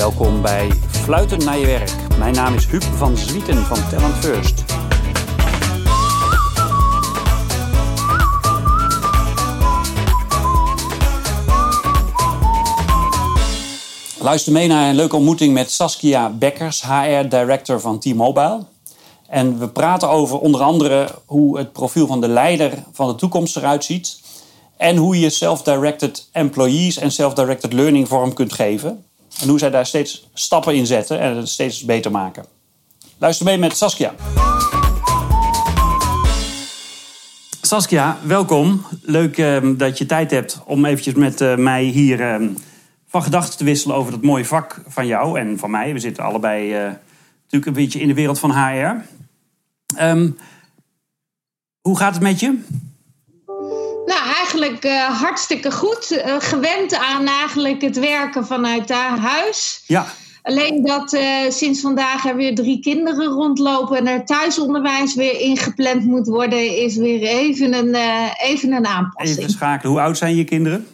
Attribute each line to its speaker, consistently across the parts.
Speaker 1: Welkom bij Fluiten naar je werk. Mijn naam is Huub van Zwieten van Talent First. Luister mee naar een leuke ontmoeting met Saskia Bekkers, HR Director van T-Mobile. En we praten over onder andere hoe het profiel van de leider van de toekomst eruit ziet. En hoe je self-directed employees en self-directed learning vorm kunt geven. En hoe zij daar steeds stappen in zetten en het steeds beter maken. Luister mee met Saskia. Saskia, welkom. Leuk uh, dat je tijd hebt om eventjes met uh, mij hier uh, van gedachten te wisselen over dat mooie vak van jou en van mij. We zitten allebei eh, natuurlijk een beetje in de wereld van HR. Ehm, hoe gaat het met je?
Speaker 2: Eigenlijk uh, hartstikke goed. Uh, gewend aan eigenlijk het werken vanuit daar huis.
Speaker 1: Ja.
Speaker 2: Alleen dat uh, sinds vandaag er weer drie kinderen rondlopen en er thuisonderwijs weer ingepland moet worden, is weer even een, even een aanpassing.
Speaker 1: Even schakelen. Hoe oud zijn je kinderen?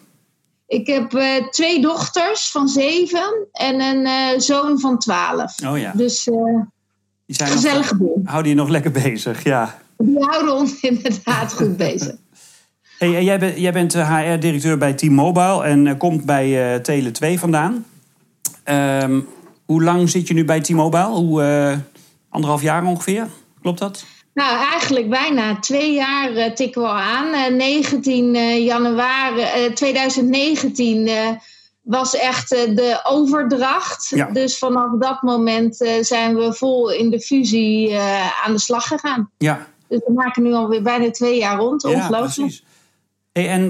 Speaker 2: Ik heb uh, twee dochters van zeven en een uh, zoon van twaalf.
Speaker 1: Oh ja.
Speaker 2: Dus uh, gezellig
Speaker 1: nog, Houden je nog lekker bezig, ja.
Speaker 2: Die houden ons inderdaad goed bezig.
Speaker 1: Hey, jij, bent, jij bent HR-directeur bij T-Mobile en komt bij Tele2 vandaan. Um, hoe lang zit je nu bij T-Mobile? Hoe, anderhalf jaar ongeveer, klopt dat?
Speaker 2: Nou, eigenlijk bijna twee jaar uh, tikken we al aan. Uh, 19 uh, januari 2019 eh, was echt de overdracht.
Speaker 1: Ja.
Speaker 2: Dus vanaf dat moment zijn we vol in de fusie aan de slag gegaan.
Speaker 1: Ja.
Speaker 2: Dus we maken nu alweer bijna twee jaar rond.
Speaker 1: Ja,
Speaker 2: Ongelooflijk.
Speaker 1: precies. En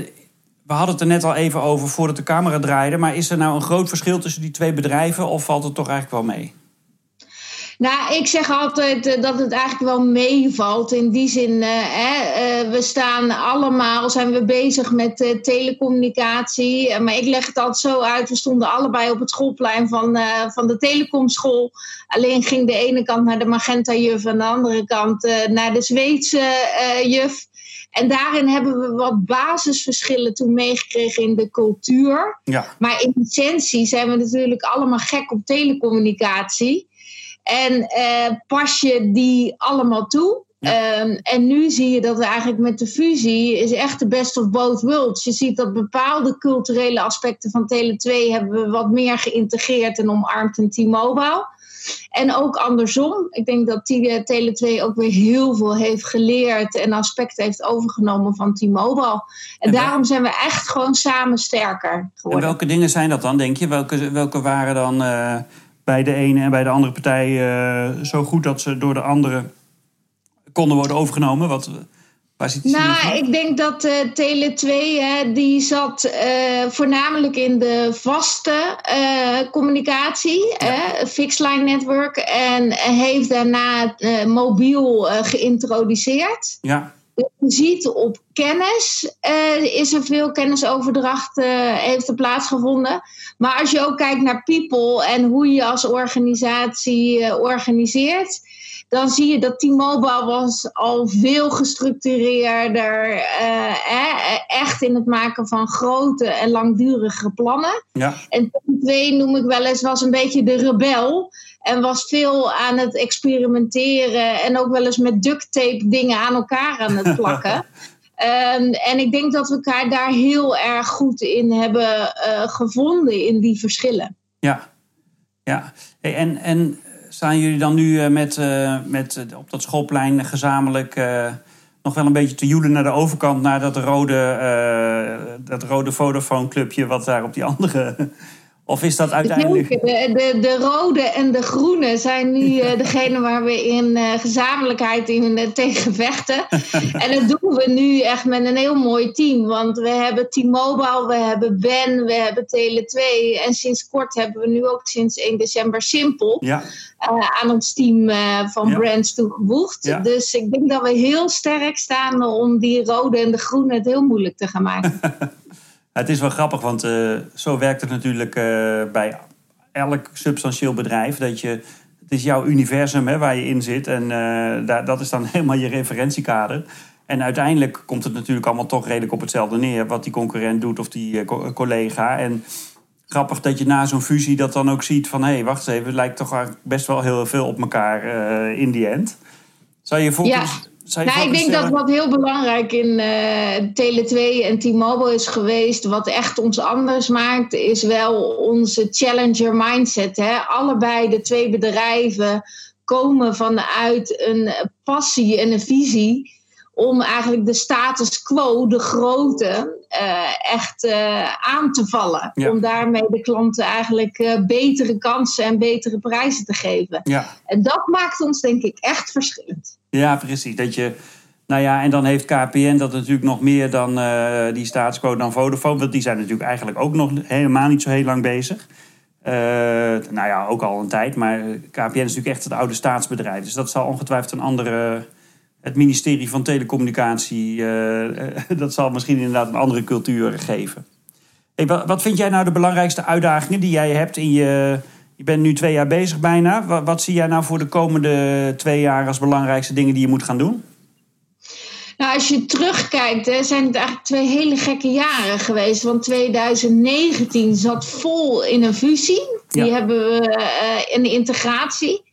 Speaker 1: we hadden het er net al even over voordat de camera draaide. Maar is er nou een groot verschil tussen die twee bedrijven of valt het toch eigenlijk wel mee?
Speaker 2: Nou, ik zeg altijd uh, dat het eigenlijk wel meevalt. In die zin, uh, hè, uh, we staan allemaal, zijn we bezig met telecommunicatie. maar ik leg het altijd zo uit, we stonden allebei op het schoolplein van, van de telecomschool. Alleen ging de ene kant naar de magenta juf en de andere kant naar de Zweedse juf. En daarin hebben we wat basisverschillen toen meegekregen in de cultuur.
Speaker 1: Ja.
Speaker 2: Maar in essentie zijn we natuurlijk allemaal gek op telecommunicatie. En uh, pas je die allemaal toe.
Speaker 1: Ja.
Speaker 2: Um, en nu zie je dat we eigenlijk met de fusie is echt de best of both worlds. Je ziet dat bepaalde culturele aspecten van Tele2 hebben we wat meer geïntegreerd en omarmd in T-Mobile. En ook andersom. Ik denk dat Tele2 ook weer heel veel heeft geleerd en aspecten heeft overgenomen van T-Mobile. En,
Speaker 1: En
Speaker 2: daarom zijn we echt gewoon samen sterker
Speaker 1: En
Speaker 2: geworden.
Speaker 1: welke dingen zijn dat dan, denk je? Welke, welke waren dan uh, bij de ene en bij de andere partij uh, zo goed dat ze door de andere konden worden overgenomen? Wat,
Speaker 2: Nou, ik denk dat uh, Tele2 hè, die zat uh, voornamelijk in de vaste uh, communicatie, ja. fixed line network, en heeft daarna mobiel geïntroduceerd.
Speaker 1: Ja.
Speaker 2: Je ziet op kennis is er veel kennisoverdracht heeft er plaatsgevonden. Maar als je ook kijkt naar people en hoe je als organisatie organiseert, dan zie je dat T-Mobile was al veel gestructureerder. Uh, echt in het maken van grote en langdurige plannen.
Speaker 1: Ja.
Speaker 2: En T2 noem ik wel eens, was een beetje de rebel. En was veel aan het experimenteren. En ook wel eens met duct tape dingen aan elkaar aan het plakken. Um, en ik denk dat we elkaar daar heel erg goed in hebben uh, gevonden, in die verschillen.
Speaker 1: Ja, ja. Hey, en, en staan jullie dan nu uh, met, uh, met, op dat schoolplein gezamenlijk nog wel een beetje te joelen naar de overkant, naar dat rode, dat rode Vodafone clubje wat daar op die andere of is dat uiteindelijk...
Speaker 2: De, de, de, rode en de groene zijn nu uh, degene waar we in uh, gezamenlijkheid in, uh, tegen vechten. en dat doen we nu echt met een heel mooi team. Want we hebben T-Mobile, we hebben Ben, we hebben Tele2. En sinds kort hebben we nu ook sinds 1 december Simpel
Speaker 1: ja.
Speaker 2: aan ons team van
Speaker 1: Ja.
Speaker 2: brands toegevoegd.
Speaker 1: Ja.
Speaker 2: Dus ik denk dat we heel sterk staan om die rode en de groene het heel moeilijk te gaan maken.
Speaker 1: Het is wel grappig, want uh, zo werkt het natuurlijk uh, bij elk substantieel bedrijf. Dat je, het is jouw universum hè, waar je in zit en uh, daar, dat is dan helemaal je referentiekader. En uiteindelijk komt het natuurlijk allemaal toch redelijk op hetzelfde neer. Wat die concurrent doet of die co collega. En grappig dat je na zo'n fusie dat dan ook ziet van... hé, hey, wacht eens even, het lijkt toch best wel heel veel op elkaar in die end. Zou je voor?
Speaker 2: Ja. Nou, ik denk dat wat heel belangrijk in uh, Tele2 en T-Mobile is geweest, wat echt ons anders maakt, is wel onze challenger mindset. Hè? Allebei de twee bedrijven komen vanuit een passie en een visie om eigenlijk de status quo, de grote, uh, echt uh, aan te vallen. Om daarmee de klanten eigenlijk uh, betere kansen en betere prijzen te geven.
Speaker 1: Ja.
Speaker 2: En dat maakt ons denk ik echt verschillend.
Speaker 1: Ja, precies. Dat je, nou ja, en dan heeft KPN dat natuurlijk nog meer dan die status quo dan Vodafone. Want die zijn natuurlijk eigenlijk ook nog helemaal niet zo heel lang bezig. nou ja, ook al een tijd. Maar KPN is natuurlijk echt het oude staatsbedrijf. Dus dat zal ongetwijfeld een andere het ministerie van Telecommunicatie, uh, dat zal misschien inderdaad een andere cultuur geven. Hey, wat, vind jij nou de belangrijkste uitdagingen die jij hebt in je. Je bent nu twee jaar bezig bijna. Wat, wat zie jij nou voor de komende twee jaar als belangrijkste dingen die je moet gaan doen?
Speaker 2: Nou, als je terugkijkt, hè, zijn het eigenlijk twee hele gekke jaren geweest. Want 2019 zat vol in een fusie. Die hebben we uh, in de integratie.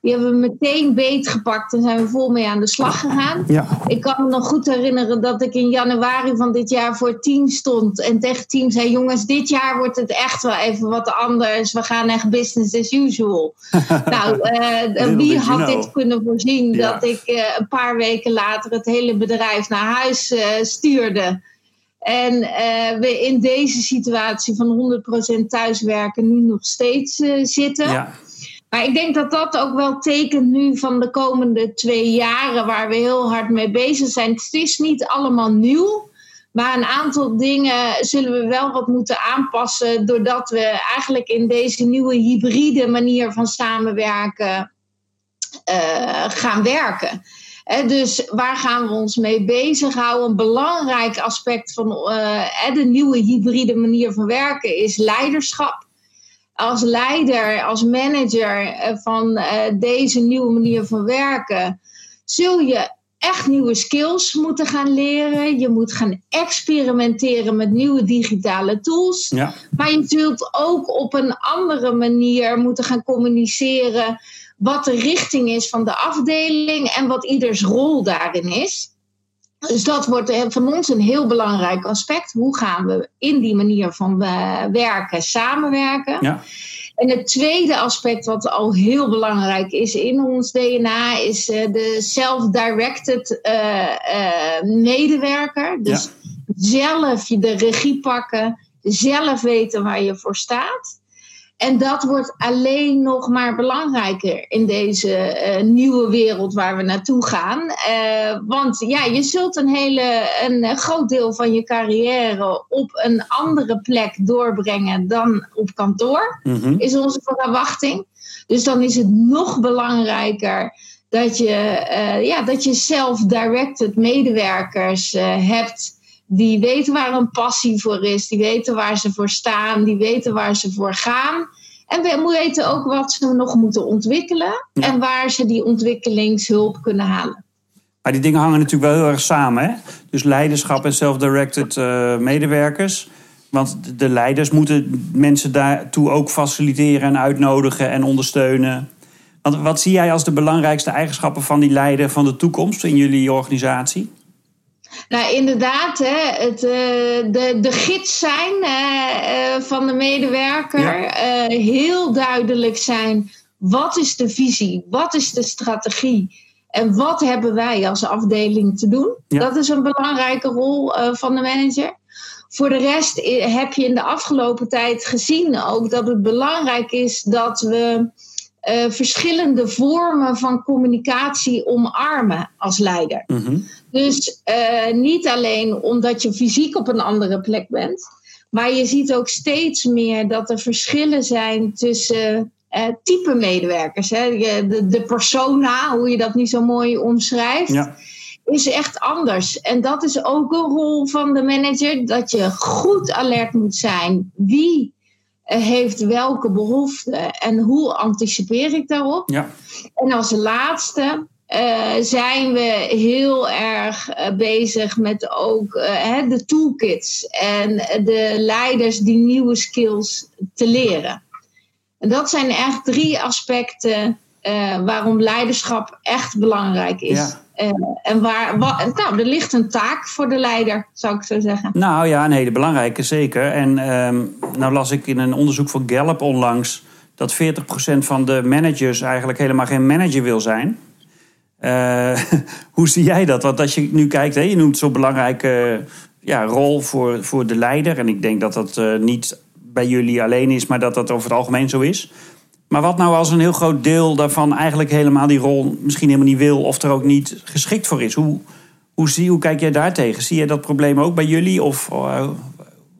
Speaker 2: Die hebben we meteen beetgepakt en zijn we vol mee aan de slag gegaan.
Speaker 1: Ja.
Speaker 2: Ik kan me nog goed herinneren dat ik in januari van dit jaar voor team stond. En tegen het team zei: Jongens, dit jaar wordt het echt wel even wat anders. We gaan echt business as usual. nou, uh, wie had dit kunnen voorzien dat ik uh, een paar weken later het hele bedrijf naar huis uh, stuurde? En we in deze situatie van 100% thuiswerken nu nog steeds zitten.
Speaker 1: Ja.
Speaker 2: Maar ik denk dat dat ook wel tekent nu van de komende twee jaren waar we heel hard mee bezig zijn. Het is niet allemaal nieuw. Maar een aantal dingen zullen we wel wat moeten aanpassen. Doordat we eigenlijk in deze nieuwe hybride manier van samenwerken uh, gaan werken. dus waar gaan we ons mee bezighouden? Een belangrijk aspect van uh, de nieuwe hybride manier van werken is leiderschap als leider, als manager eh, van eh, deze nieuwe manier van werken, zul je echt nieuwe skills moeten gaan leren. Je moet gaan experimenteren met nieuwe digitale tools.
Speaker 1: Ja.
Speaker 2: Maar je zult ook op een andere manier moeten gaan communiceren wat de richting is van de afdeling en wat ieders rol daarin is. Dus dat wordt eh, van ons een heel belangrijk aspect. Hoe gaan we in die manier van eh, werken samenwerken?
Speaker 1: Ja.
Speaker 2: En het tweede aspect wat al heel belangrijk is in ons DNA is eh, de self-directed medewerker. Dus zelf je de regie pakken, zelf weten waar je voor staat. En dat wordt alleen nog maar belangrijker in deze uh, nieuwe wereld waar we naartoe gaan. Uh, want ja, je zult een, hele, een groot deel van je carrière op een andere plek doorbrengen dan op kantoor,
Speaker 1: mm -hmm.
Speaker 2: is onze verwachting. Dus dan is het nog belangrijker dat je, uh, ja, dat je self-directed medewerkers hebt die weten waar een passie voor is, die weten waar ze voor staan, die weten waar ze voor gaan. En we weten ook wat ze nog moeten ontwikkelen en waar ze die ontwikkelingshulp kunnen halen.
Speaker 1: Maar die dingen hangen natuurlijk wel heel erg samen. Hè? Dus leiderschap en self-directed uh, medewerkers. Want de leiders moeten mensen daartoe ook faciliteren en uitnodigen en ondersteunen. Want wat zie jij als de belangrijkste eigenschappen van die leider van de toekomst in jullie organisatie?
Speaker 2: Nou, inderdaad, hè, het, uh, de, de gids zijn uh, van de medewerker. Ja. Uh, heel duidelijk zijn. Wat is de visie? Wat is de strategie? En wat hebben wij als afdeling te doen?
Speaker 1: Ja.
Speaker 2: Dat is een belangrijke rol van de manager. Voor de rest heb je in de afgelopen tijd gezien ook dat het belangrijk is dat we verschillende vormen van communicatie omarmen als leider.
Speaker 1: Mm -hmm.
Speaker 2: Dus uh, niet alleen omdat je fysiek op een andere plek bent, maar je ziet ook steeds meer dat er verschillen zijn tussen uh, type medewerkers. Hè. De, de persona, hoe je dat niet zo mooi omschrijft.
Speaker 1: Ja.
Speaker 2: Is echt anders. En dat is ook een rol van de manager: dat je goed alert moet zijn. Wie heeft welke behoeften en hoe anticipeer ik daarop?
Speaker 1: Ja.
Speaker 2: En als laatste zijn we heel erg bezig met ook de toolkits en de leiders die nieuwe skills te leren. En dat zijn echt drie aspecten waarom leiderschap echt belangrijk is. Ja. Uh, en waar, nou, er ligt een taak voor de leider, zou ik zo zeggen.
Speaker 1: Nou ja, een hele belangrijke, zeker. En uh, nou las ik in een onderzoek van Gallup onlangs dat 40% van de managers eigenlijk helemaal geen manager wil zijn. Uh, hoe zie jij dat? Want als je nu kijkt, hè, je noemt zo'n belangrijke ja, rol voor, voor de leider. En ik denk dat dat uh, niet bij jullie alleen is, maar dat dat over het algemeen zo is. Maar wat nou als een heel groot deel daarvan eigenlijk helemaal die rol misschien helemaal niet wil of er ook niet geschikt voor is? Hoe, hoe, zie, hoe kijk jij daar tegen? Zie je dat probleem ook bij jullie? Of uh,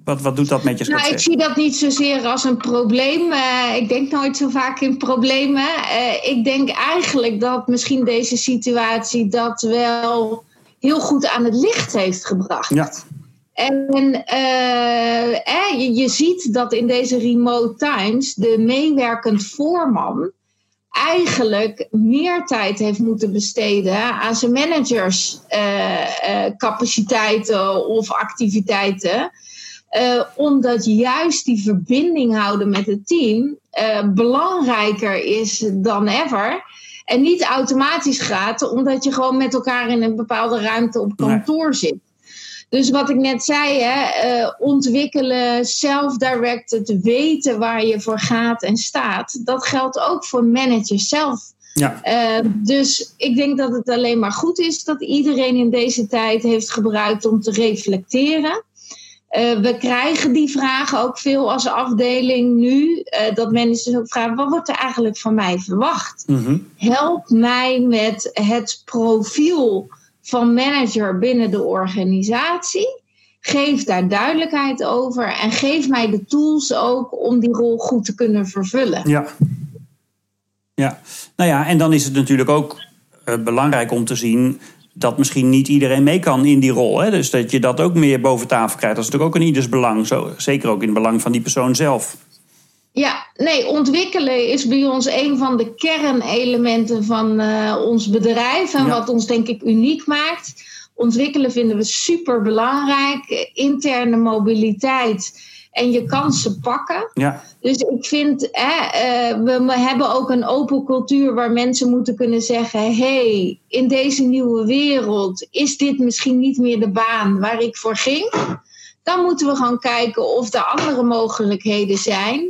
Speaker 1: wat, wat doet dat met je?
Speaker 2: Nou, ik zie dat niet zozeer als een probleem. Uh, ik denk nooit zo vaak in problemen. Uh, ik denk eigenlijk dat misschien deze situatie dat wel heel goed aan het licht heeft gebracht. Ja. En uh, je, je ziet dat in deze remote times de meewerkend voorman eigenlijk meer tijd heeft moeten besteden aan zijn managers uh, uh, capaciteiten of activiteiten. Uh, omdat juist die verbinding houden met het team belangrijker is dan ever. En niet automatisch gaat, omdat je gewoon met elkaar in een bepaalde ruimte op kantoor zit. Dus wat ik net zei, hè, uh, ontwikkelen, self-directed, weten waar je voor gaat en staat. Dat geldt ook voor managers zelf. Ja. Uh, dus ik denk dat het alleen maar goed is dat iedereen in deze tijd heeft gebruikt om te reflecteren. Uh, we krijgen die vragen ook veel als afdeling nu. dat mensen ook vragen: wat wordt er eigenlijk van mij verwacht? Mm Help mij met het profiel van manager binnen de organisatie. Geef daar duidelijkheid over en geef mij de tools ook om die rol goed te kunnen vervullen.
Speaker 1: Ja. Ja, nou ja, en dan is het natuurlijk ook uh, belangrijk om te zien dat misschien niet iedereen mee kan in die rol. Hè? Dus dat je dat ook meer boven tafel krijgt. Dat is natuurlijk ook in ieders belang. Zo, zeker ook in het belang van die persoon zelf.
Speaker 2: Ja, nee, ontwikkelen is bij ons een van de kernelementen van uh, ons bedrijf en wat ons denk ik uniek maakt. Ontwikkelen vinden we super belangrijk. Interne mobiliteit en je kansen pakken. Ja. Dus ik vind, hè, uh, we, we, hebben ook een open cultuur waar mensen moeten kunnen zeggen: hey, in deze nieuwe wereld is dit misschien niet meer de baan waar ik voor ging. Dan moeten we gaan kijken of er andere mogelijkheden zijn.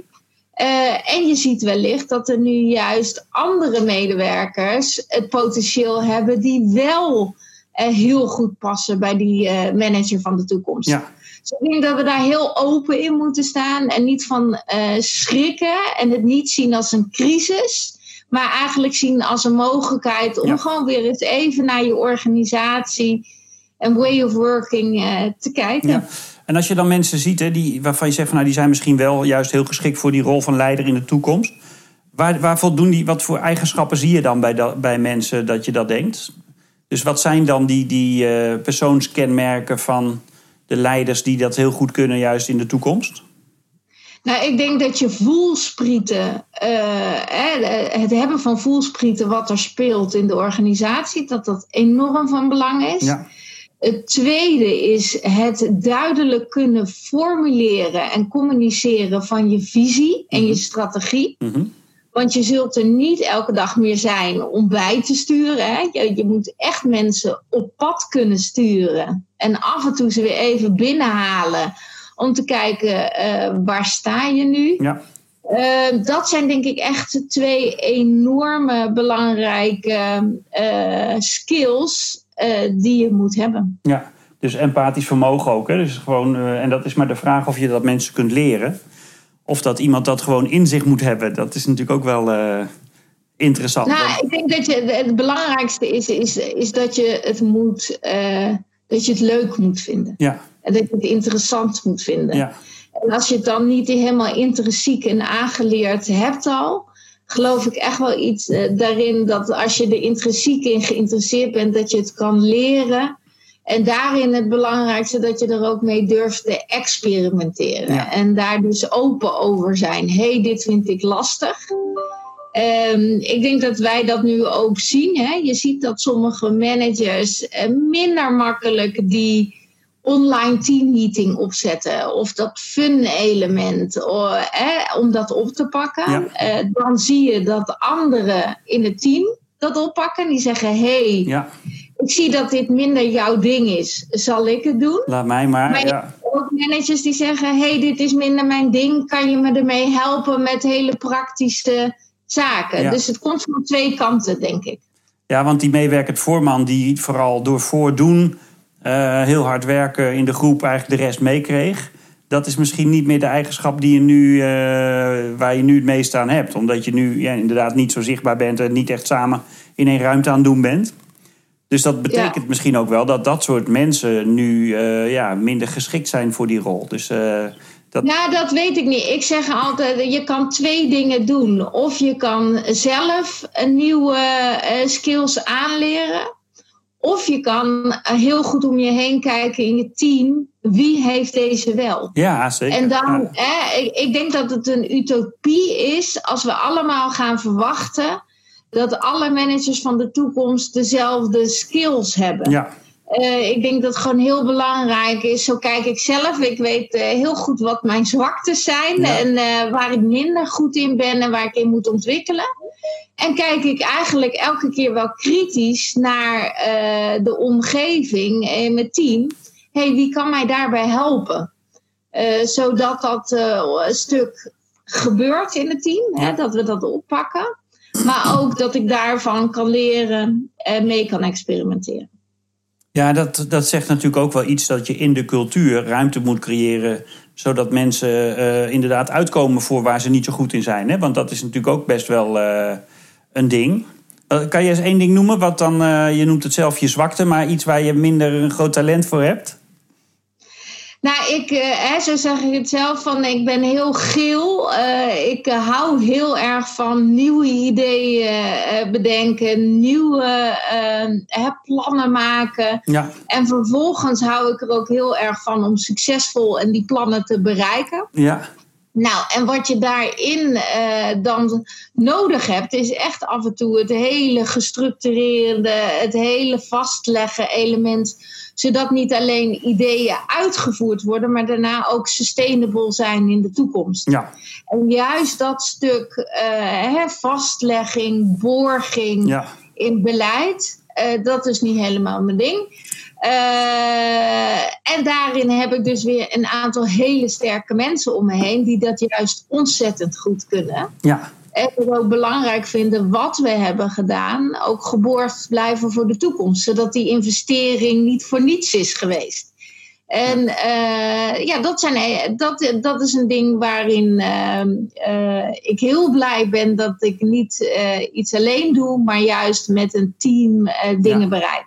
Speaker 2: Uh, en je ziet wellicht dat er nu juist andere medewerkers het potentieel hebben die wel uh, heel goed passen bij die manager van de toekomst. Ja. Dus ik denk dat we daar heel open in moeten staan en niet van schrikken en het niet zien als een crisis, maar eigenlijk zien als een mogelijkheid om gewoon weer eens even naar je organisatie en way of working te kijken. Ja.
Speaker 1: En als je dan mensen ziet hè, die, waarvan je zegt van nou, die zijn misschien wel juist heel geschikt voor die rol van leider in de toekomst. Waar, waar voldoen die, wat voor eigenschappen zie je dan bij, dat, bij mensen dat je dat denkt? Dus wat zijn dan die, die uh, persoonskenmerken van de leiders die dat heel goed kunnen, juist in de toekomst?
Speaker 2: Nou, ik denk dat je voelsprieten, uh, het hebben van voelsprieten wat er speelt in de organisatie, dat dat enorm van belang is. Ja. Het tweede is het duidelijk kunnen formuleren en communiceren van je visie en je mhm. strategie. Mhm. Want je zult er niet elke dag meer zijn om bij te sturen. Hè? Je, je, moet echt mensen op pad kunnen sturen. En af en toe ze weer even binnenhalen om te kijken uh, waar sta je nu. Ja. Uh, dat zijn denk ik echt twee enorme belangrijke uh, skills die je moet hebben.
Speaker 1: Ja, dus empathisch vermogen ook. Hè? Dus gewoon, en dat is maar de vraag of je dat mensen kunt leren. Of dat iemand dat gewoon in zich moet hebben. Dat is natuurlijk ook wel uh, interessant.
Speaker 2: Nou, ik denk dat je, het belangrijkste is, is, is dat je het moet, dat je het leuk moet vinden. Ja. En dat je het interessant moet vinden. Ja. En als je het dan niet helemaal intrinsiek en aangeleerd hebt al, geloof ik echt wel iets uh, daarin dat als je er intrinsiek in geïnteresseerd bent, dat je het kan leren. En daarin het belangrijkste dat je er ook mee durft te experimenteren. En daar dus open over zijn. hey, dit vind ik lastig. Ehm, ik denk dat wij dat nu ook zien. Hè? Je ziet dat sommige managers eh, minder makkelijk die online teammeeting opzetten. Of dat fun element, om dat op te pakken. Eh, dan zie je dat anderen in het team dat oppakken. Die zeggen, hey, ja. Ik zie dat dit minder jouw ding is. Zal ik het doen?
Speaker 1: Laat mij maar, maar ja.
Speaker 2: Ook managers die zeggen, hey, dit is minder mijn ding. Kan je me ermee helpen met hele praktische zaken? Dus het komt van twee kanten, denk ik.
Speaker 1: Ja, want die meewerkend voorman die vooral door voordoen uh, heel hard werken in de groep eigenlijk de rest meekreeg. Dat is misschien niet meer de eigenschap die je nu, uh, waar je nu het meest aan hebt. Omdat je nu ja, inderdaad niet zo zichtbaar bent en niet echt samen in één ruimte aan het doen bent. Dus dat betekent misschien ook wel dat dat soort mensen nu uh, ja, minder geschikt zijn voor die rol. Dus,
Speaker 2: dat... Nou, dat weet ik niet. Ik zeg altijd, je kan twee dingen doen. Of je kan zelf een nieuwe skills aanleren. Of je kan heel goed om je heen kijken in je team. Wie heeft deze wel?
Speaker 1: Ja, zeker.
Speaker 2: En dan, hè, ik, ik denk dat het een utopie is als we allemaal gaan verwachten dat alle managers van de toekomst dezelfde skills hebben. Ja. Uh, ik denk dat het gewoon heel belangrijk is. Zo kijk ik zelf. Ik weet uh, heel goed wat mijn zwaktes zijn en uh, waar ik minder goed in ben en waar ik in moet ontwikkelen. En kijk ik eigenlijk elke keer wel kritisch naar de omgeving en mijn team. hey, wie kan mij daarbij helpen? Zodat dat stuk gebeurt in het team, hè, dat we dat oppakken. Maar ook dat ik daarvan kan leren en mee kan experimenteren.
Speaker 1: Ja, dat, dat zegt natuurlijk ook wel iets dat je in de cultuur ruimte moet creëren. Zodat mensen uh, inderdaad uitkomen voor waar ze niet zo goed in zijn. Hè? Want dat is natuurlijk ook best wel uh, een ding. Uh, kan je eens één ding noemen? Wat dan, je noemt het zelf je zwakte, maar iets waar je minder een groot talent voor hebt?
Speaker 2: Nou, ik, uh, zo zeg ik het zelf, van ik ben heel geel. Uh, ik uh, hou heel erg van nieuwe ideeën bedenken, nieuwe plannen maken. Ja. En vervolgens hou ik er ook heel erg van om succesvol en die plannen te bereiken. Ja. Nou, en wat je daarin dan nodig hebt, is echt af en toe het hele gestructureerde, het hele vastleggen element zodat niet alleen ideeën uitgevoerd worden, maar daarna ook sustainable zijn in de toekomst. Ja. En juist dat stuk uh, vastlegging, borging ja. in beleid, uh, dat is niet helemaal mijn ding. Uh, en daarin heb ik dus weer een aantal hele sterke mensen om me heen die dat juist ontzettend goed kunnen. Ja en het ook belangrijk vinden wat we hebben gedaan, ook geboord blijven voor de toekomst. Zodat die investering niet voor niets is geweest. En uh, ja, dat, zijn, dat, dat is een ding waarin uh, ik heel blij ben dat ik niet iets alleen doe, maar juist met een team dingen ja. bereik.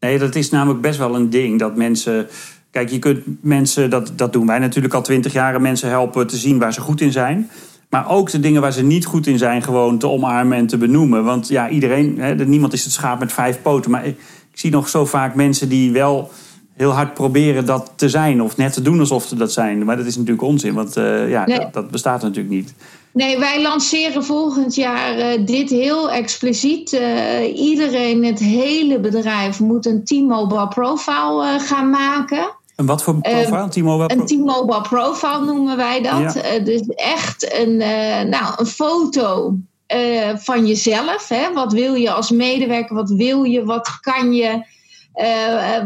Speaker 1: Nee, dat is namelijk best wel een ding dat mensen. Kijk, je kunt mensen, dat, dat doen wij natuurlijk al twintig jaar, mensen helpen te zien waar ze goed in zijn. Maar ook de dingen waar ze niet goed in zijn, gewoon te omarmen en te benoemen. Want ja, iedereen, hè, niemand is het schaap met vijf poten. Maar ik, ik, zie nog zo vaak mensen die wel heel hard proberen dat te zijn. Of net te doen alsof ze dat zijn. Maar dat is natuurlijk onzin, want uh, ja, dat, dat, bestaat natuurlijk niet.
Speaker 2: Nee, wij lanceren volgend jaar uh, dit heel expliciet. Uh, iedereen, het hele bedrijf, moet een T-Mobile profile gaan maken.
Speaker 1: En wat voor profile?
Speaker 2: Um, T-Mobile Een T-Mobile profile noemen wij dat. Ja. Uh, dus echt een, uh, nou, een foto uh, van jezelf. Hè? Wat wil je als medewerker? Wat wil je? Wat kan je?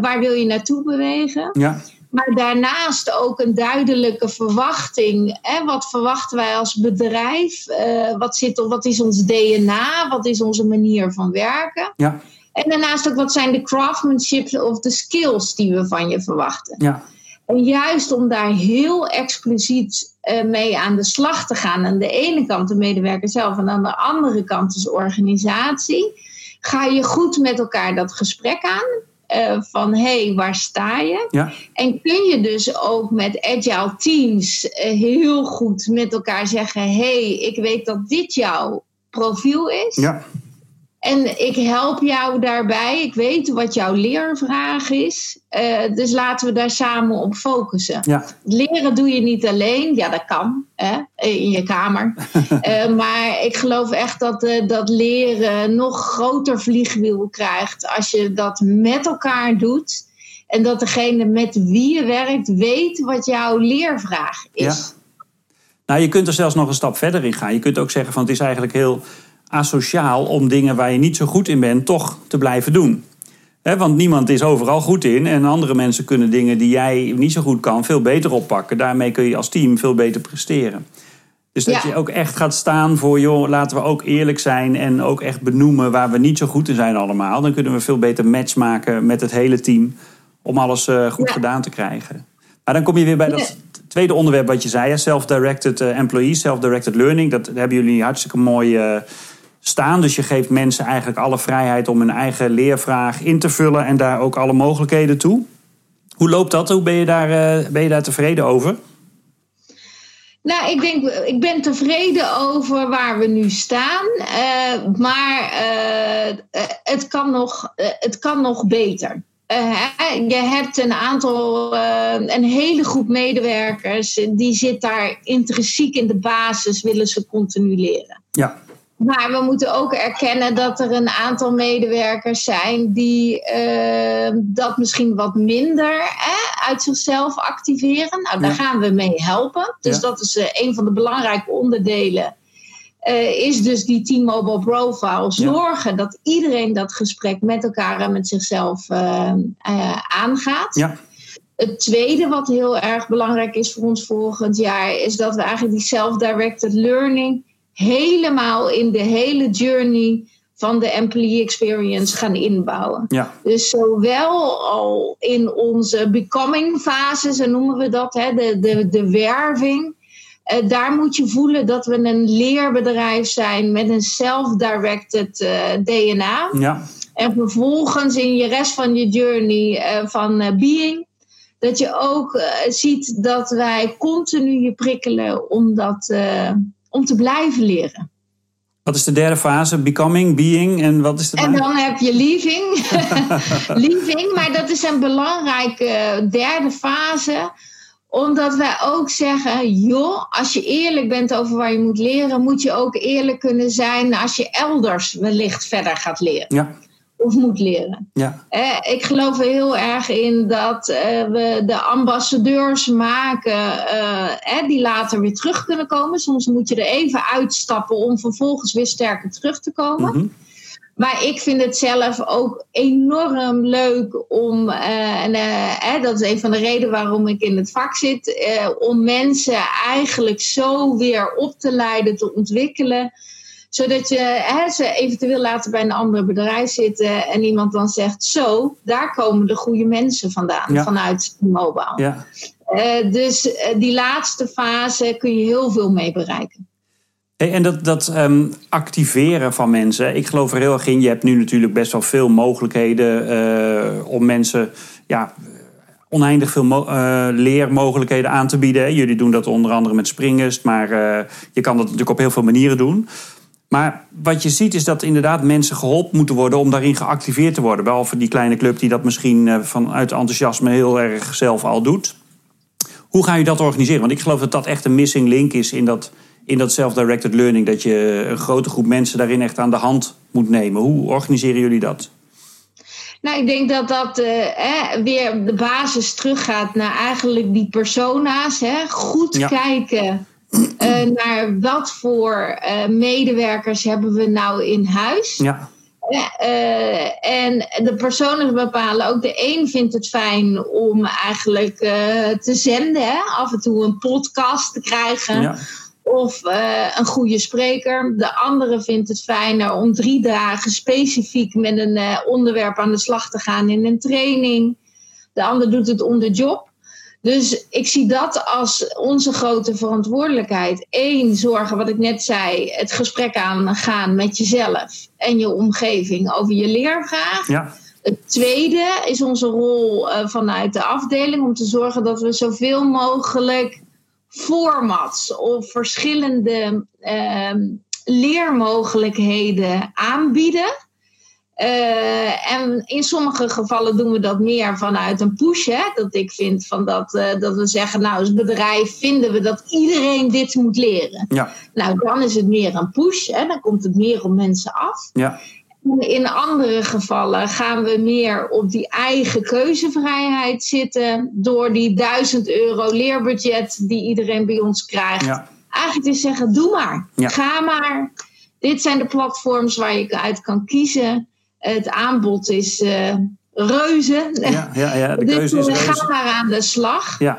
Speaker 2: waar wil je naartoe bewegen? Ja. Maar daarnaast ook een duidelijke verwachting. Hè? Wat verwachten wij als bedrijf? wat, zit, wat is ons DNA? Wat is onze manier van werken? Ja. En daarnaast ook wat zijn de craftsmanship of de skills die we van je verwachten. Ja. En juist om daar heel expliciet uh, mee aan de slag te gaan. Aan de ene kant de medewerker zelf en aan de andere kant als organisatie. Ga je goed met elkaar dat gesprek aan. Uh, van hé, hey, waar sta je? Ja. En kun je dus ook met agile teams uh, heel goed met elkaar zeggen: hé, hey, ik weet dat dit jouw profiel is. Ja. En ik help jou daarbij. Ik weet wat jouw leervraag is. Uh, dus laten we daar samen op focussen.
Speaker 1: Ja.
Speaker 2: Leren doe je niet alleen. Ja, dat kan. Hè? In je kamer. uh, maar ik geloof echt dat, uh, dat leren nog groter vliegwiel krijgt. Als je dat met elkaar doet. En dat degene met wie je werkt weet wat jouw leervraag is.
Speaker 1: Ja. Nou, je kunt er zelfs nog een stap verder in gaan. Je kunt ook zeggen van het is eigenlijk heel asociaal om dingen waar je niet zo goed in bent toch te blijven doen. want niemand is overal goed in en andere mensen kunnen dingen die jij niet zo goed kan veel beter oppakken. Daarmee kun je als team veel beter presteren. Dus dat je ook echt gaat staan voor, joh, laten we ook eerlijk zijn en ook echt benoemen waar we niet zo goed in zijn allemaal. Dan kunnen we veel beter match maken met het hele team om alles uh, goed gedaan te krijgen. Maar dan kom je weer bij dat tweede onderwerp wat je zei, self-directed uh, employees, self-directed learning. Dat hebben jullie hartstikke mooi uh, staan. Dus je geeft mensen eigenlijk alle vrijheid om hun eigen leervraag in te vullen en daar ook alle mogelijkheden toe. Hoe loopt dat? Hoe ben je daar, uh, ben je daar tevreden over?
Speaker 2: Nou, ik denk, ik ben tevreden over waar we nu staan. Uh, maar uh, het, kan nog, het kan nog beter. je hebt een aantal, een hele groep medewerkers, die zit daar intrinsiek in de basis, willen ze continu leren.
Speaker 1: Ja.
Speaker 2: Maar we moeten ook erkennen dat er een aantal medewerkers zijn die uh, dat misschien wat minder hè, uit zichzelf activeren. Nou, daar ja. gaan we mee helpen. Dus ja. dat is uh, een van de belangrijke onderdelen. Uh, is dus die T-Mobile Profile. Zorgen ja. dat iedereen dat gesprek met elkaar en met zichzelf aangaat.
Speaker 1: Ja.
Speaker 2: Het tweede wat heel erg belangrijk is voor ons volgend jaar, is dat we eigenlijk die self-directed learning helemaal in de hele journey van de employee experience gaan inbouwen.
Speaker 1: Ja.
Speaker 2: Dus zowel al in onze becoming fase, zo noemen we dat, hè, de, de, de werving. Uh, daar moet je voelen dat we een leerbedrijf zijn met een self-directed uh, DNA.
Speaker 1: Ja.
Speaker 2: En vervolgens in je rest van je journey uh, van being, dat je ook ziet dat wij continu je prikkelen om dat om te blijven leren.
Speaker 1: Wat is de derde fase? Becoming, being en wat is de
Speaker 2: En dan heb je leaving. leaving, maar dat is een belangrijke derde fase omdat wij ook zeggen, joh, als je eerlijk bent over waar je moet leren, moet je ook eerlijk kunnen zijn als je elders wellicht verder gaat leren.
Speaker 1: Ja
Speaker 2: of moet leren.
Speaker 1: Ja.
Speaker 2: Eh, ik geloof er heel erg in dat uh, we de ambassadeurs maken uh, die later weer terug kunnen komen. Soms moet je er even uitstappen om vervolgens weer sterker terug te komen.
Speaker 1: Mm -hmm.
Speaker 2: Maar ik vind het zelf ook enorm leuk om, en dat is een van de redenen waarom ik in het vak zit, om mensen eigenlijk zo weer op te leiden, te ontwikkelen zodat je hè, ze eventueel laten bij een ander bedrijf zitten en iemand dan zegt: Zo, daar komen de goede mensen vandaan,
Speaker 1: ja.
Speaker 2: vanuit mobile.
Speaker 1: Ja.
Speaker 2: Uh, dus uh, die laatste fase kun je heel veel mee bereiken.
Speaker 1: En dat, dat um, activeren van mensen, ik geloof er heel erg in. Je hebt nu natuurlijk best wel veel mogelijkheden uh, om mensen. Ja, oneindig veel mo- uh, leermogelijkheden aan te bieden. Jullie doen dat onder andere met springers, maar uh, je kan dat natuurlijk op heel veel manieren doen. Maar wat je ziet is dat inderdaad mensen geholpen moeten worden om daarin geactiveerd te worden. Behalve die kleine club die dat misschien uh, vanuit enthousiasme heel erg zelf al doet. Hoe ga je dat organiseren? Want ik geloof dat dat echt een missing link is in dat, in dat self-directed learning. Dat je een grote groep mensen daarin echt aan de hand moet nemen. Hoe organiseren jullie dat?
Speaker 2: Nou, ik denk dat dat hè, weer de basis teruggaat naar eigenlijk die persona's. Hè? Goed
Speaker 1: Ja.
Speaker 2: kijken uh, naar wat voor uh, medewerkers hebben we nou in huis.
Speaker 1: Ja,
Speaker 2: Uh, en de personen bepalen ook. De een vindt het fijn om eigenlijk te zenden, hè? af en toe een podcast te krijgen.
Speaker 1: ja,
Speaker 2: Of een goede spreker. De andere vindt het fijner om drie dagen specifiek met een onderwerp aan de slag te gaan in een training. De ander doet het on the job. Dus ik zie dat als onze grote verantwoordelijkheid. Eén, zorgen, wat ik net zei, het gesprek aangaan met jezelf en je omgeving over je leervraag.
Speaker 1: ja,
Speaker 2: Het tweede is onze rol uh, vanuit de afdeling om te zorgen dat we zoveel mogelijk formats of verschillende uh, leermogelijkheden aanbieden. Uh, en in sommige gevallen doen we dat meer vanuit een push. Hè? Dat ik vind van dat, uh, dat we zeggen, nou als bedrijf vinden we dat iedereen dit moet leren. Ja. Nou, dan is het meer een push. Hè? Dan komt het meer op mensen af. Ja. In andere gevallen gaan we meer op die eigen keuzevrijheid zitten. Door die 1000 euro leerbudget die iedereen bij ons krijgt. Ja. Eigenlijk te zeggen, doe maar. Ga maar. Dit zijn de platforms waar je uit kan kiezen. Het aanbod is uh, reuze.
Speaker 1: Ja, ja, ja de keuze is reuze.
Speaker 2: Ga maar aan de slag. Ja.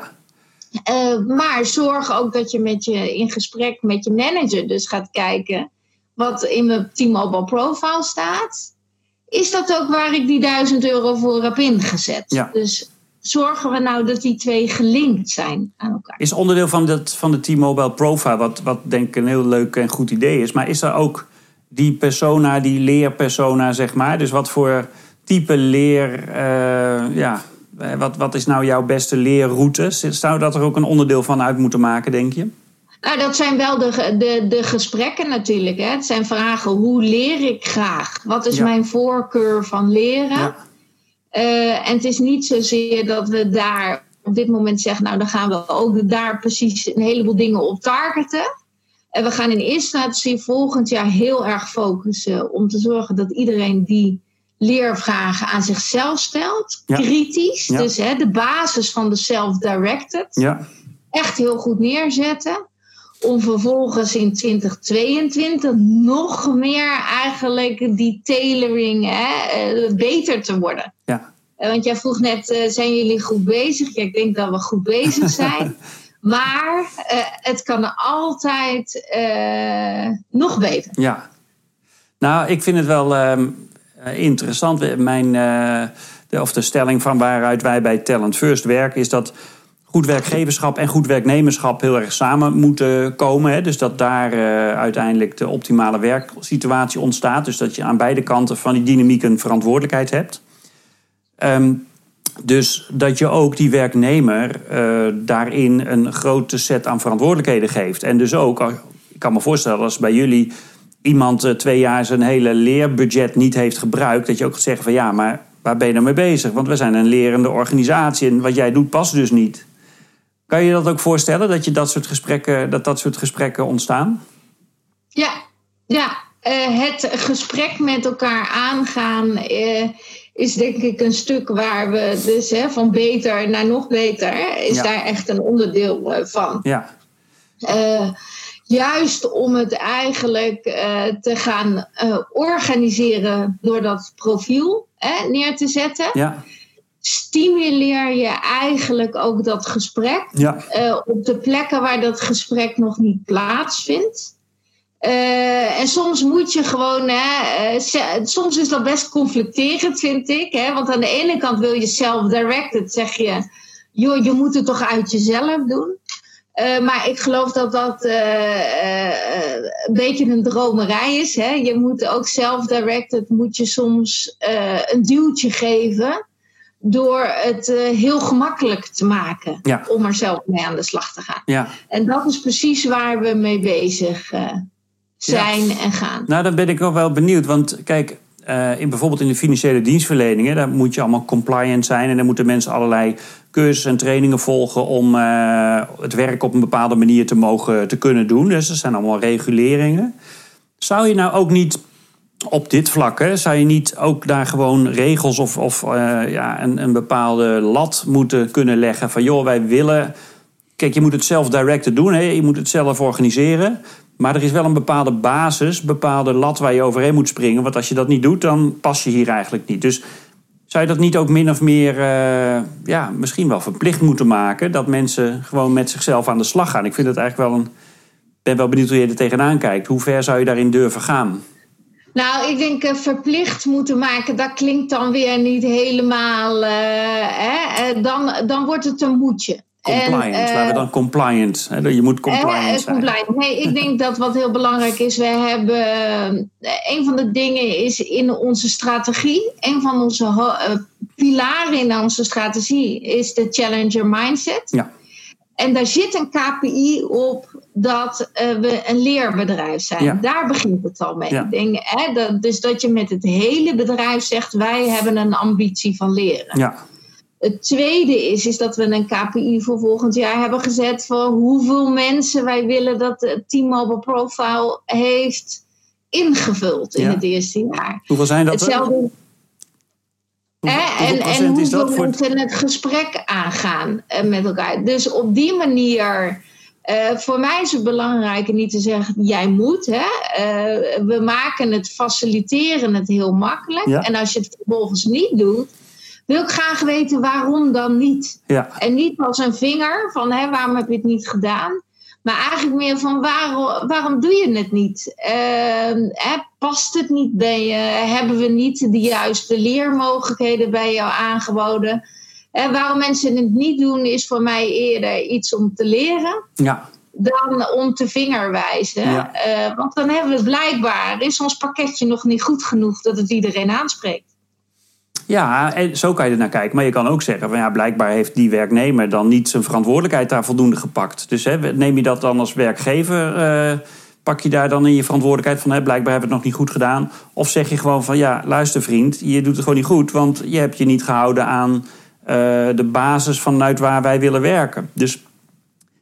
Speaker 2: Uh, maar zorg ook dat je, met je in gesprek met je manager dus gaat kijken wat in mijn T-Mobile profile staat. Is dat ook waar ik die 1000 euro voor heb ingezet? Ja. Dus zorgen we nou dat die twee gelinkt zijn aan elkaar?
Speaker 1: Is onderdeel van, dat, van de T-Mobile profile, wat, wat denk ik een heel leuk en goed idee is. Maar is er ook die persona, die leerpersona, zeg maar? Dus wat voor type leer, uh, ja, wat, wat is nou jouw beste leerroute? Zou dat er ook een onderdeel van uit moeten maken, denk je?
Speaker 2: Nou, dat zijn wel de, de, de gesprekken natuurlijk. Hè. Het zijn vragen, hoe leer ik graag? Wat is mijn voorkeur van leren? Ja. Uh, en het is niet zozeer dat we daar op dit moment zeggen, nou dan gaan we ook daar precies een heleboel dingen op targeten. En we gaan in eerste instantie volgend jaar heel erg focussen om te zorgen dat iedereen die leervragen aan zichzelf stelt, kritisch, dus hè, de basis van de self-directed, ja. echt heel goed neerzetten. Om vervolgens in 2022 nog meer eigenlijk die tailoring hè, eh, beter te worden. Ja. Eh, want jij vroeg net, eh, zijn jullie goed bezig? Ja, ik denk dat we goed bezig zijn. Maar uh, het kan altijd uh, nog beter.
Speaker 1: Ja. Nou, ik vind het wel uh, interessant. Mijn, de, of de stelling van waaruit wij bij Talent First werken... is dat goed werkgeverschap en goed werknemerschap heel erg samen moeten komen. Hè? Dus dat daar uiteindelijk de optimale werksituatie ontstaat. Dus dat je aan beide kanten van die dynamiek een verantwoordelijkheid hebt. Um, dus dat je ook die werknemer uh, daarin een grote set aan verantwoordelijkheden geeft. En dus ook, ik kan me voorstellen als bij jullie iemand uh, twee jaar zijn hele leerbudget niet heeft gebruikt, dat je ook gaat zeggen van ja, maar waar ben je nou mee bezig? Want we zijn een lerende organisatie en wat jij doet past dus niet. Kan je dat ook voorstellen dat je dat soort gesprekken, dat dat soort gesprekken ontstaan?
Speaker 2: Ja, ja. Uh, het gesprek met elkaar aangaan is denk ik een stuk waar we dus hè, van beter naar nog beter, is daar echt een onderdeel eh, van. Ja. Uh, juist om het eigenlijk uh, te gaan uh, organiseren door dat profiel hè, neer te zetten. Ja. Stimuleer je eigenlijk ook dat gesprek ja. op de plekken waar dat gesprek nog niet plaatsvindt. Uh, en soms moet je gewoon, hè, uh, soms is dat best conflicterend, vind ik. Hè? Want aan de ene kant wil je self-directed, zeg je, joh, je moet het toch uit jezelf doen. Uh, maar ik geloof dat dat een beetje een dromerij is. Hè? Je moet ook self-directed, moet je soms een duwtje geven door het heel gemakkelijk te maken om er zelf mee aan de slag te gaan. Ja. En dat is precies waar we mee bezig zijn en gaan.
Speaker 1: Nou, dan ben ik ook wel benieuwd. Want kijk, uh, in, bijvoorbeeld in de financiële dienstverlening, hè, daar moet je allemaal compliant zijn. En dan moeten mensen allerlei cursussen en trainingen volgen om uh, het werk op een bepaalde manier te mogen te kunnen doen. Dus er zijn allemaal reguleringen. Zou je nou ook niet op dit vlak, hè, zou je niet ook daar gewoon regels of, of uh, ja, een, een bepaalde lat moeten kunnen leggen van joh, wij willen. Kijk, je moet het zelf directed doen, hè, je moet het zelf organiseren. Maar er is wel een bepaalde basis, bepaalde lat waar je overheen moet springen. Want als je dat niet doet, dan pas je hier eigenlijk niet. Dus zou je dat niet ook min of meer, uh, ja, misschien wel verplicht moeten maken? Dat mensen gewoon met zichzelf aan de slag gaan. Ik vind het eigenlijk wel een. ben wel benieuwd hoe je er tegenaan kijkt. Hoe ver zou je daarin durven gaan?
Speaker 2: Nou, ik denk uh, verplicht moeten maken, dat klinkt dan weer niet helemaal. Uh, hè? Dan, dan wordt het een moedje.
Speaker 1: Compliant, en, uh, we dan compliant. Hè? Je moet compliant zijn.
Speaker 2: Compliant. Nee, ik denk dat wat heel belangrijk is, we hebben. Een van de dingen is in onze strategie, een van onze uh, pilaren in onze strategie is de challenger mindset. Ja. En daar zit een KPI op dat uh, we een leerbedrijf zijn. Daar begint het al mee. Ja. Denk, hè, dat, dus dat je met het hele bedrijf zegt: wij hebben een ambitie van leren. Ja. Het tweede is, is dat we een KPI voor volgend jaar hebben gezet voor hoeveel mensen wij willen dat de T-Mobile Profile heeft ingevuld in het eerste jaar.
Speaker 1: Hoeveel zijn dat?
Speaker 2: Hetzelfde. en, en hoeveel mensen het gesprek aangaan uh, met elkaar. Dus op die manier. Uh, voor mij is het belangrijk niet te zeggen: jij moet. Hè? Uh, we maken het faciliteren het heel makkelijk. Ja. En als je het vervolgens niet doet, wil ik graag weten waarom dan niet. Ja. En niet als een vinger van hè, waarom heb je het niet gedaan. Maar eigenlijk meer van waarom, waarom doe je het niet? Uh, past het niet bij je? Hebben we niet de juiste leermogelijkheden bij jou aangeboden? Uh, waarom mensen het niet doen, is voor mij eerder iets om te leren. Ja. Dan om te vingerwijzen. Ja. Uh, want dan hebben we blijkbaar, is ons pakketje nog niet goed genoeg dat het iedereen aanspreekt.
Speaker 1: Ja, en zo kan je er naar kijken. Maar je kan ook zeggen van ja, blijkbaar heeft die werknemer dan niet zijn verantwoordelijkheid daar voldoende gepakt. Dus hè, neem je dat dan als werkgever, uh, pak je daar dan in je verantwoordelijkheid van hè, blijkbaar hebben we het nog niet goed gedaan. Of zeg je gewoon van ja, luister vriend, je doet het gewoon niet goed, want je hebt je niet gehouden aan uh, de basis vanuit waar wij willen werken. Dus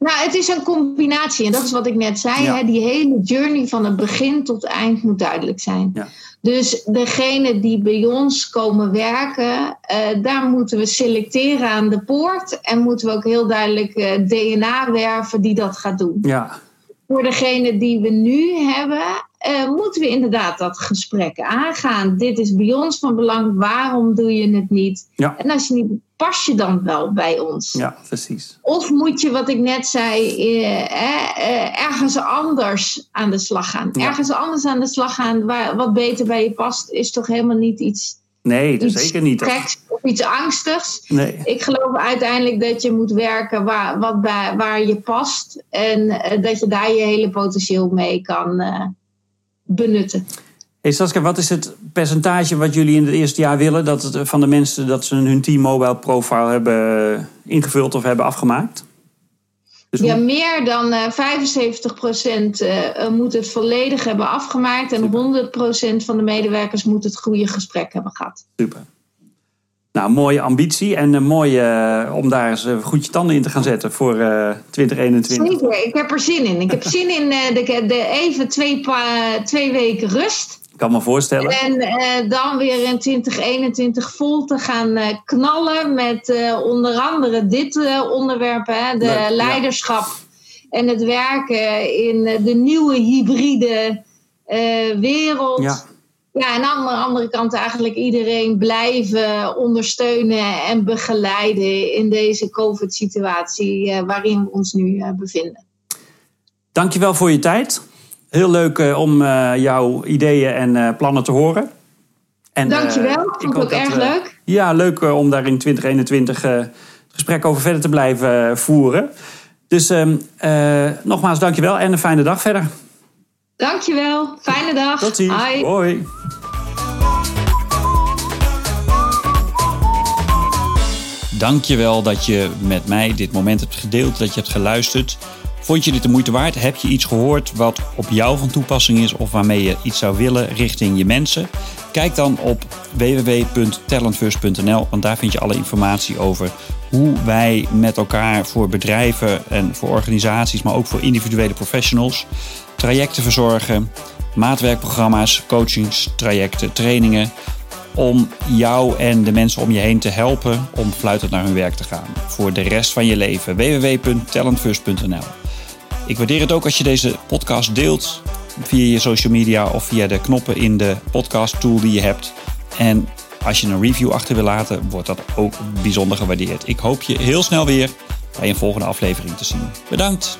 Speaker 2: nou, het is een combinatie. En dat is wat ik net zei. Hè? Die hele journey van het begin tot het eind moet duidelijk zijn. Ja. Dus degene die bij ons komen werken, uh, daar moeten we selecteren aan de poort. En moeten we ook heel duidelijk uh, eh, DNA werven die dat gaat doen. Ja. Voor degene die we nu hebben, uh, moeten we inderdaad dat gesprek aangaan. Dit is bij ons van belang. Waarom doe je het niet? Ja. En als je niet pas je dan wel bij ons?
Speaker 1: Ja, precies.
Speaker 2: Of moet je, wat ik net zei, eh, ergens anders aan de slag gaan? Ergens anders aan de slag gaan, waar, wat beter bij je past, is toch helemaal niet iets.
Speaker 1: Nee, zeker niet.
Speaker 2: of iets angstigs. Nee. Ik geloof uiteindelijk dat je moet werken waar, wat bij, waar je past. En dat je daar je hele potentieel mee kan benutten.
Speaker 1: Hey Saskia, wat is het percentage wat jullie in het eerste jaar willen dat het, van de mensen dat ze hun T-Mobile profile hebben ingevuld of hebben afgemaakt?
Speaker 2: Dus ja, meer dan uh, 75% uh, moet het volledig hebben afgemaakt en 100% van de medewerkers moet het goede gesprek hebben gehad.
Speaker 1: Super. Nou, mooie ambitie en een mooie uh, om daar eens goed je tanden in te gaan zetten voor uh, 2021.
Speaker 2: Zeker, ik heb er zin in. Ik heb zin in uh, de, de, even twee, twee weken rust.
Speaker 1: Kan me voorstellen.
Speaker 2: En dan weer in 2021 vol te gaan knallen met onder andere dit onderwerp, hè, de leiderschap en het werken in de nieuwe hybride wereld. Ja. Ja, en aan de andere kant eigenlijk iedereen blijven ondersteunen en begeleiden in deze COVID-situatie waarin we ons nu bevinden.
Speaker 1: Dankjewel voor je tijd. Heel leuk uh, om jouw ideeën en plannen te horen.
Speaker 2: En, Dankjewel, ik vond het ook erg leuk.
Speaker 1: Ja, leuk om daar in 2021 het gesprek over verder te blijven voeren. Dus ehm, nogmaals dankjewel en een fijne dag verder.
Speaker 2: Dankjewel. Fijne dag.
Speaker 1: Tot ziens. Hoi. Dankjewel dat je met mij dit moment hebt gedeeld, dat je hebt geluisterd. Vond je dit de moeite waard? Heb je iets gehoord wat op jou van toepassing is of waarmee je iets zou willen richting je mensen? Kijk dan op www.talentfirst.nl, want daar vind je alle informatie over hoe wij met elkaar voor bedrijven en voor organisaties, maar ook voor individuele professionals, trajecten verzorgen, maatwerkprogramma's, coachings, trajecten, trainingen. Om jou en de mensen om je heen te helpen om fluitend naar hun werk te gaan. Voor de rest van je leven. www.talentfirst.nl Ik waardeer het ook als je deze podcast deelt via je social media of via de knoppen in de podcast tool die je hebt. En als je een review achter wil laten, wordt dat ook bijzonder gewaardeerd. Ik hoop je heel snel weer bij een volgende aflevering te zien. Bedankt!